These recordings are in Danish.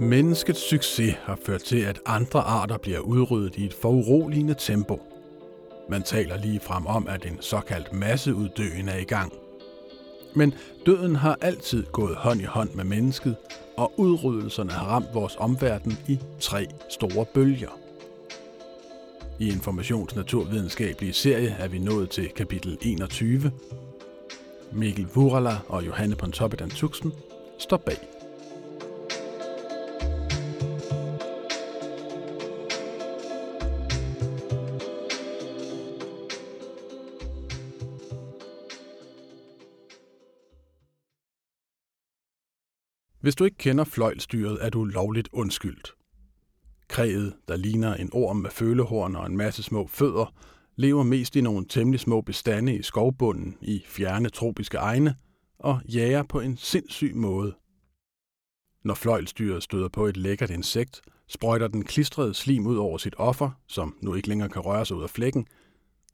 Menneskets succes har ført til, at andre arter bliver udryddet i et foruroligende tempo. Man taler lige frem om, at en såkaldt masseuddøen er i gang. Men døden har altid gået hånd i hånd med mennesket, og udryddelserne har ramt vores omverden i tre store bølger. I Informations Naturvidenskabelige serie er vi nået til kapitel 21. Mikkel Vurala og Johanne Pontoppidan Tuxen står bag. Hvis du ikke kender fløjlstyret, er du lovligt undskyldt. Kræet, der ligner en orm med følehorn og en masse små fødder, lever mest i nogle temmelig små bestande i skovbunden i fjerne tropiske egne og jager på en sindssyg måde. Når fløjlstyret støder på et lækkert insekt, sprøjter den klistrede slim ud over sit offer, som nu ikke længere kan røre sig ud af flækken,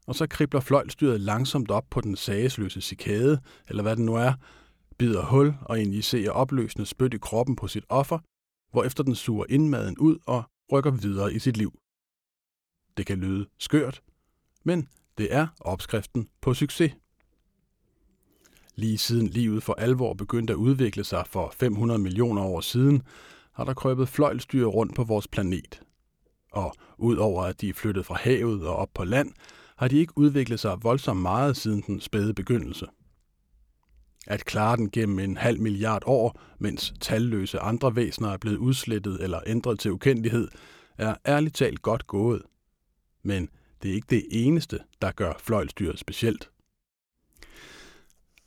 og så kribler fløjlstyret langsomt op på den sagesløse cikade, eller hvad det nu er, bider hul og injicerer opløsende spyt i kroppen på sit offer, hvorefter den suger indmaden ud og rykker videre i sit liv. Det kan lyde skørt, men det er opskriften på succes. Lige siden livet for alvor begyndte at udvikle sig for 500 millioner år siden, har der krøbet fløjlstyre rundt på vores planet. Og udover at de er flyttet fra havet og op på land, har de ikke udviklet sig voldsomt meget siden den spæde begyndelse – at klare den gennem en halv milliard år, mens talløse andre væsener er blevet udslettet eller ændret til ukendelighed, er ærligt talt godt gået. Men det er ikke det eneste, der gør fløjlstyret specielt.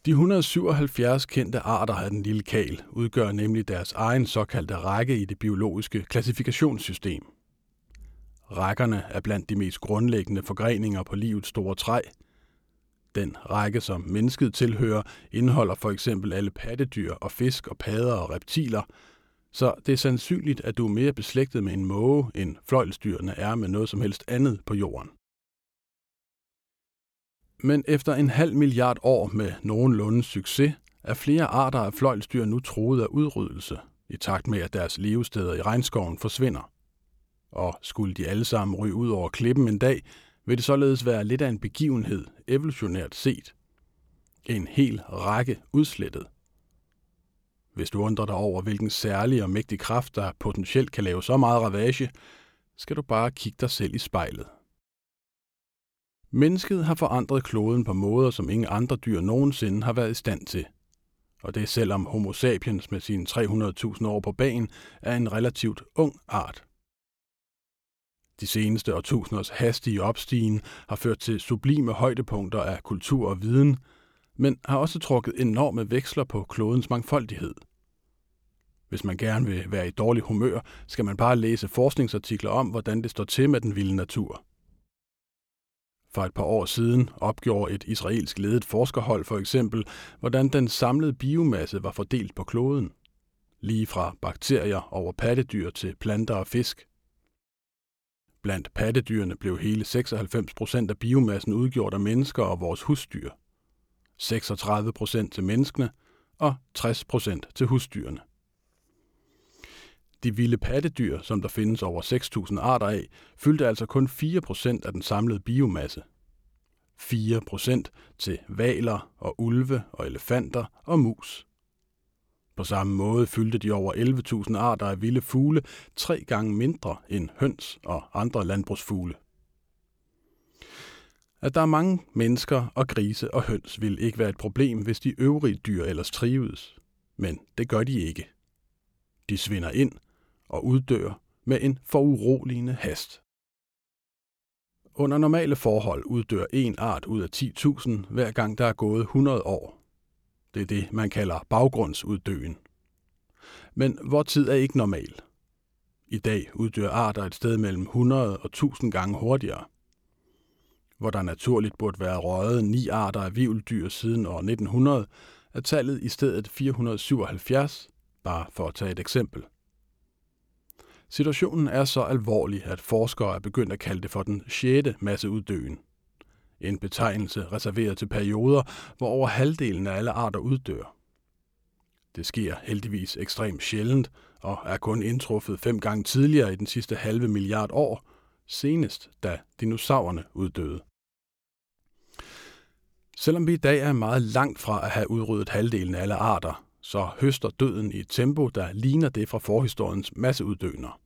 De 177 kendte arter af den lille kal udgør nemlig deres egen såkaldte række i det biologiske klassifikationssystem. Rækkerne er blandt de mest grundlæggende forgreninger på livets store træ – den række, som mennesket tilhører, indeholder for eksempel alle pattedyr og fisk og padder og reptiler, så det er sandsynligt, at du er mere beslægtet med en måge, end fløjlsdyrene er med noget som helst andet på jorden. Men efter en halv milliard år med nogenlunde succes, er flere arter af fløjlsdyr nu troet af udryddelse, i takt med at deres levesteder i regnskoven forsvinder. Og skulle de alle sammen ryge ud over klippen en dag, vil det således være lidt af en begivenhed, evolutionært set. En hel række udslettet. Hvis du undrer dig over, hvilken særlig og mægtig kraft, der potentielt kan lave så meget ravage, skal du bare kigge dig selv i spejlet. Mennesket har forandret kloden på måder, som ingen andre dyr nogensinde har været i stand til. Og det er selvom Homo sapiens med sine 300.000 år på banen er en relativt ung art. De seneste årtusinders hastige opstigen har ført til sublime højdepunkter af kultur og viden, men har også trukket enorme veksler på klodens mangfoldighed. Hvis man gerne vil være i dårlig humør, skal man bare læse forskningsartikler om, hvordan det står til med den vilde natur. For et par år siden opgjorde et israelsk ledet forskerhold for eksempel, hvordan den samlede biomasse var fordelt på kloden. Lige fra bakterier over pattedyr til planter og fisk – Blandt pattedyrene blev hele 96 procent af biomassen udgjort af mennesker og vores husdyr. 36 procent til menneskene og 60 procent til husdyrene. De vilde pattedyr, som der findes over 6.000 arter af, fyldte altså kun 4 procent af den samlede biomasse. 4 procent til valer og ulve og elefanter og mus. På samme måde fyldte de over 11.000 arter af vilde fugle tre gange mindre end høns og andre landbrugsfugle. At der er mange mennesker og grise og høns vil ikke være et problem, hvis de øvrige dyr ellers trives. Men det gør de ikke. De svinder ind og uddør med en foruroligende hast. Under normale forhold uddør en art ud af 10.000 hver gang der er gået 100 år. Det er det, man kalder baggrundsuddøen. Men hvor tid er ikke normal. I dag uddør arter et sted mellem 100 og 1000 gange hurtigere. Hvor der naturligt burde være røget ni arter af vivldyr siden år 1900, er tallet i stedet 477, bare for at tage et eksempel. Situationen er så alvorlig, at forskere er begyndt at kalde det for den 6. masseuddøen – en betegnelse reserveret til perioder, hvor over halvdelen af alle arter uddør. Det sker heldigvis ekstremt sjældent, og er kun indtruffet fem gange tidligere i den sidste halve milliard år, senest da dinosaurerne uddøde. Selvom vi i dag er meget langt fra at have udryddet halvdelen af alle arter, så høster døden i et tempo, der ligner det fra forhistoriens masseuddøner.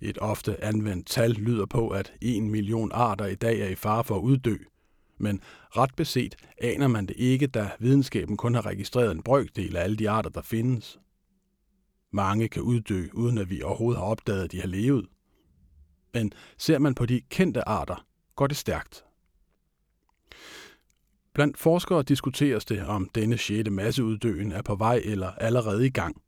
Et ofte anvendt tal lyder på, at 1 million arter i dag er i fare for at uddø, men ret beset aner man det ikke, da videnskaben kun har registreret en brøkdel af alle de arter, der findes. Mange kan uddø, uden at vi overhovedet har opdaget, at de har levet. Men ser man på de kendte arter, går det stærkt. Blandt forskere diskuteres det, om denne sjette masseuddøen er på vej eller allerede i gang.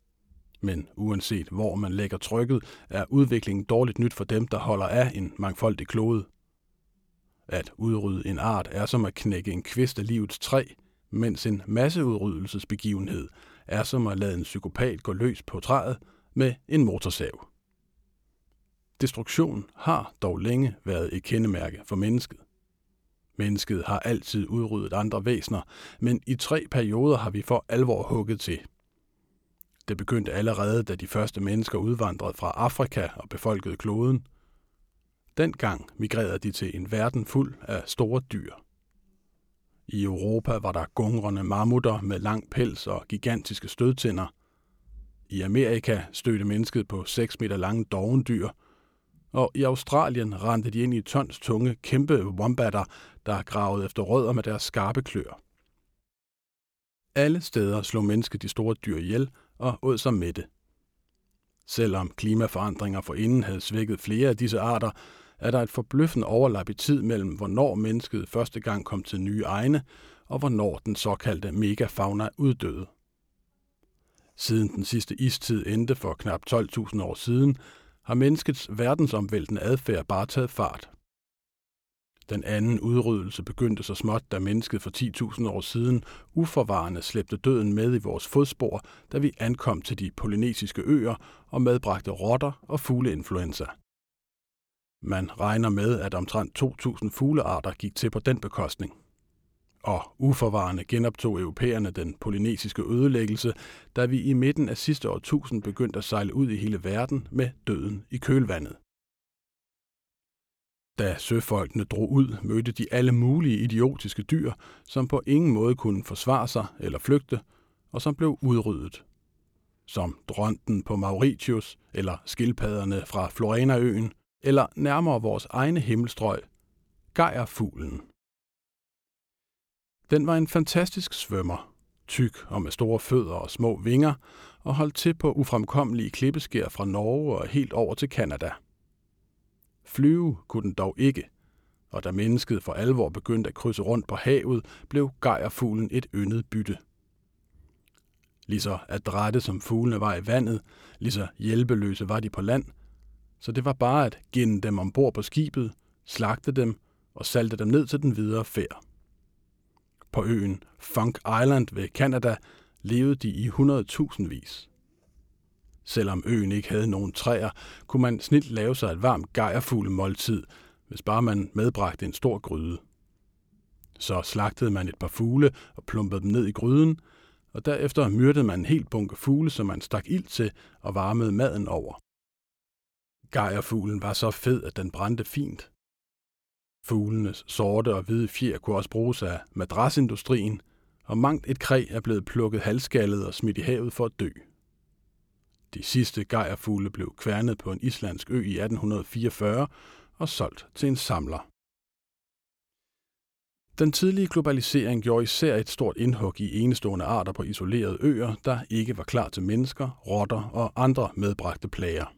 Men uanset hvor man lægger trykket, er udviklingen dårligt nyt for dem, der holder af en mangfoldig klode. At udrydde en art er som at knække en kvist af livets træ, mens en masseudryddelsesbegivenhed er som at lade en psykopat gå løs på træet med en motorsav. Destruktion har dog længe været et kendemærke for mennesket. Mennesket har altid udryddet andre væsener, men i tre perioder har vi for alvor hugget til. Det begyndte allerede, da de første mennesker udvandrede fra Afrika og befolkede kloden. Dengang migrerede de til en verden fuld af store dyr. I Europa var der gungrende mammutter med lang pels og gigantiske stødtænder. I Amerika stødte mennesket på 6 meter lange dovendyr – og i Australien rendte de ind i tons tunge kæmpe wombatter, der gravede efter rødder med deres skarpe klør. Alle steder slog mennesket de store dyr ihjel og åd sig mætte. Selvom klimaforandringer forinden havde svækket flere af disse arter, er der et forbløffende overlap i tid mellem, hvornår mennesket første gang kom til nye egne, og hvornår den såkaldte megafauna uddøde. Siden den sidste istid endte for knap 12.000 år siden, har menneskets verdensomvæltende adfærd bare taget fart. Den anden udryddelse begyndte så småt, da mennesket for 10.000 år siden uforvarende slæbte døden med i vores fodspor, da vi ankom til de polynesiske øer og medbragte rotter og fugleinfluenza. Man regner med, at omtrent 2.000 fuglearter gik til på den bekostning og uforvarende genoptog europæerne den polynesiske ødelæggelse, da vi i midten af sidste årtusind begyndte at sejle ud i hele verden med døden i kølvandet. Da søfolkene drog ud, mødte de alle mulige idiotiske dyr, som på ingen måde kunne forsvare sig eller flygte, og som blev udryddet. Som dronten på Mauritius, eller skildpadderne fra Florenaøen, eller nærmere vores egne himmelstrøg, gejerfuglen. Den var en fantastisk svømmer, tyk og med store fødder og små vinger, og holdt til på ufremkommelige klippeskær fra Norge og helt over til Kanada. Flyve kunne den dog ikke, og da mennesket for alvor begyndte at krydse rundt på havet, blev gejerfuglen et yndet bytte. Lige så adrette som fuglene var i vandet, lige så hjælpeløse var de på land, så det var bare at ginde dem ombord på skibet, slagte dem og salte dem ned til den videre færd. På øen Funk Island ved Canada levede de i 100.000 vis. Selvom øen ikke havde nogen træer, kunne man snilt lave sig et varmt måltid, hvis bare man medbragte en stor gryde. Så slagtede man et par fugle og plumpede dem ned i gryden, og derefter myrdede man en hel bunke fugle, som man stak ild til og varmede maden over. Gejerfuglen var så fed, at den brændte fint. Fuglenes sorte og hvide fjer kunne også bruges af madrasindustrien, og mangt et kræ er blevet plukket halskaldet og smidt i havet for at dø. De sidste gejerfugle blev kværnet på en islandsk ø i 1844 og solgt til en samler. Den tidlige globalisering gjorde især et stort indhug i enestående arter på isolerede øer, der ikke var klar til mennesker, rotter og andre medbragte plager.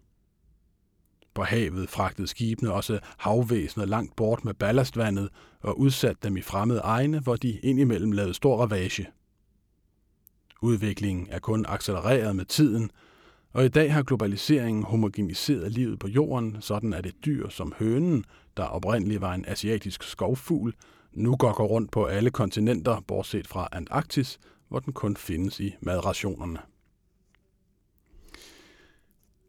På havet fragtede skibene også havvæsener langt bort med ballastvandet og udsatte dem i fremmede egne, hvor de indimellem lavede stor ravage. Udviklingen er kun accelereret med tiden, og i dag har globaliseringen homogeniseret livet på jorden, sådan at et dyr som hønen, der oprindeligt var en asiatisk skovfugl, nu går rundt på alle kontinenter, bortset fra Antarktis, hvor den kun findes i madrationerne.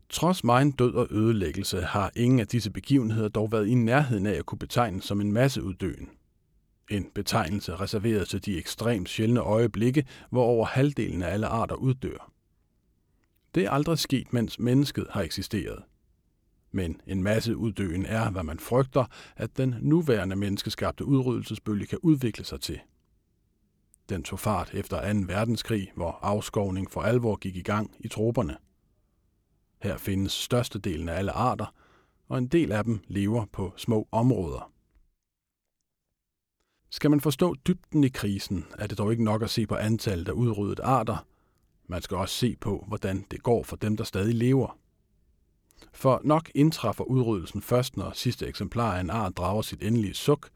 Trods megen død og ødelæggelse har ingen af disse begivenheder dog været i nærheden af at kunne betegnes som en masseuddøen. En betegnelse reserveret til de ekstremt sjældne øjeblikke, hvor over halvdelen af alle arter uddør. Det er aldrig sket, mens mennesket har eksisteret. Men en masse uddøen er, hvad man frygter, at den nuværende menneskeskabte udryddelsesbølge kan udvikle sig til. Den tog fart efter 2. verdenskrig, hvor afskovning for alvor gik i gang i troberne. Her findes størstedelen af alle arter, og en del af dem lever på små områder. Skal man forstå dybden i krisen, er det dog ikke nok at se på antallet af udryddet arter. Man skal også se på, hvordan det går for dem, der stadig lever. For nok indtræffer udryddelsen først, når sidste eksemplar af en art drager sit endelige suk,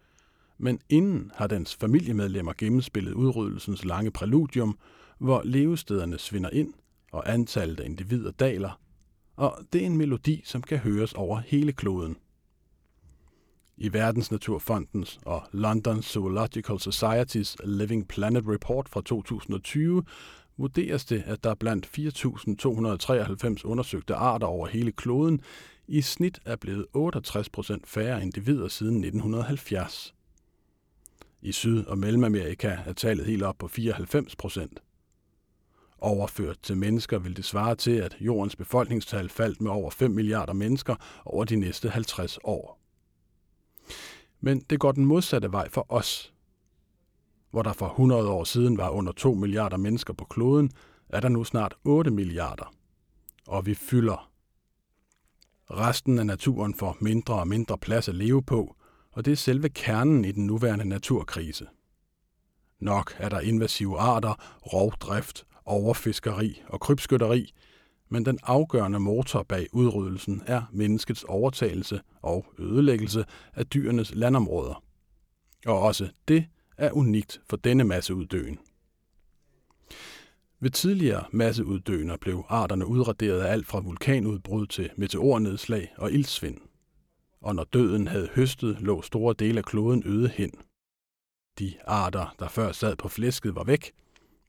men inden har dens familiemedlemmer gennemspillet udryddelsens lange præludium, hvor levestederne svinder ind og antallet af individer daler, og det er en melodi, som kan høres over hele kloden. I Verdensnaturfondens og London Zoological Society's Living Planet Report fra 2020 vurderes det, at der blandt 4.293 undersøgte arter over hele kloden i snit er blevet 68 procent færre individer siden 1970. I Syd- og Mellemamerika er tallet helt op på 94 procent. Overført til mennesker vil det svare til, at jordens befolkningstal faldt med over 5 milliarder mennesker over de næste 50 år. Men det går den modsatte vej for os. Hvor der for 100 år siden var under 2 milliarder mennesker på kloden, er der nu snart 8 milliarder. Og vi fylder. Resten af naturen får mindre og mindre plads at leve på, og det er selve kernen i den nuværende naturkrise. Nok er der invasive arter, rovdrift, overfiskeri og krybskytteri, men den afgørende motor bag udryddelsen er menneskets overtagelse og ødelæggelse af dyrenes landområder. Og også det er unikt for denne masseuddøen. Ved tidligere masseuddøner blev arterne udraderet af alt fra vulkanudbrud til meteornedslag og ildsvind. Og når døden havde høstet, lå store dele af kloden øde hen. De arter, der før sad på flæsket, var væk,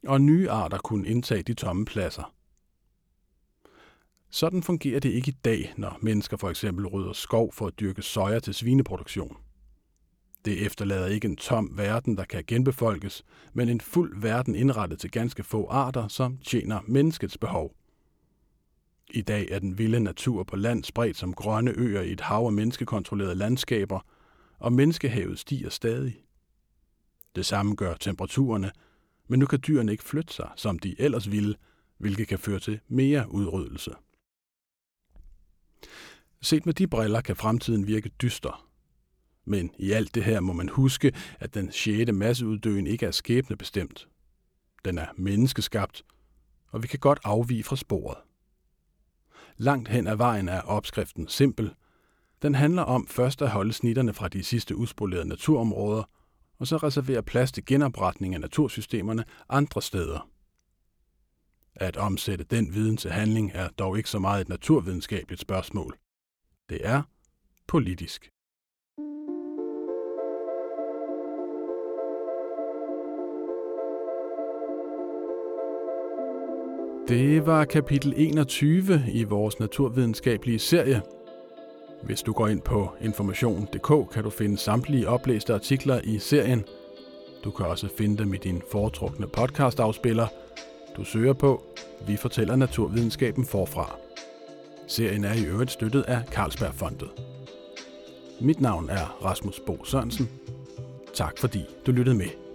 og nye arter kunne indtage de tomme pladser. Sådan fungerer det ikke i dag, når mennesker for eksempel rydder skov for at dyrke soja til svineproduktion. Det efterlader ikke en tom verden, der kan genbefolkes, men en fuld verden indrettet til ganske få arter, som tjener menneskets behov. I dag er den vilde natur på land spredt som grønne øer i et hav af menneskekontrollerede landskaber, og menneskehavet stiger stadig. Det samme gør temperaturerne, men nu kan dyrene ikke flytte sig, som de ellers ville, hvilket kan føre til mere udryddelse. Set med de briller kan fremtiden virke dyster. Men i alt det her må man huske, at den sjette masseuddøen ikke er skæbnebestemt. Den er menneskeskabt, og vi kan godt afvige fra sporet. Langt hen ad vejen er opskriften simpel. Den handler om først at holde snitterne fra de sidste uspolerede naturområder, og så reservere plads til genopretning af natursystemerne andre steder. At omsætte den viden til handling er dog ikke så meget et naturvidenskabeligt spørgsmål. Det er politisk. Det var kapitel 21 i vores naturvidenskabelige serie. Hvis du går ind på information.dk, kan du finde samtlige oplæste artikler i serien. Du kan også finde dem i din foretrukne podcastafspiller. Du søger på Vi fortæller naturvidenskaben forfra. Serien er i øvrigt støttet af Carlsbergfondet. Mit navn er Rasmus Bo Sørensen. Tak fordi du lyttede med.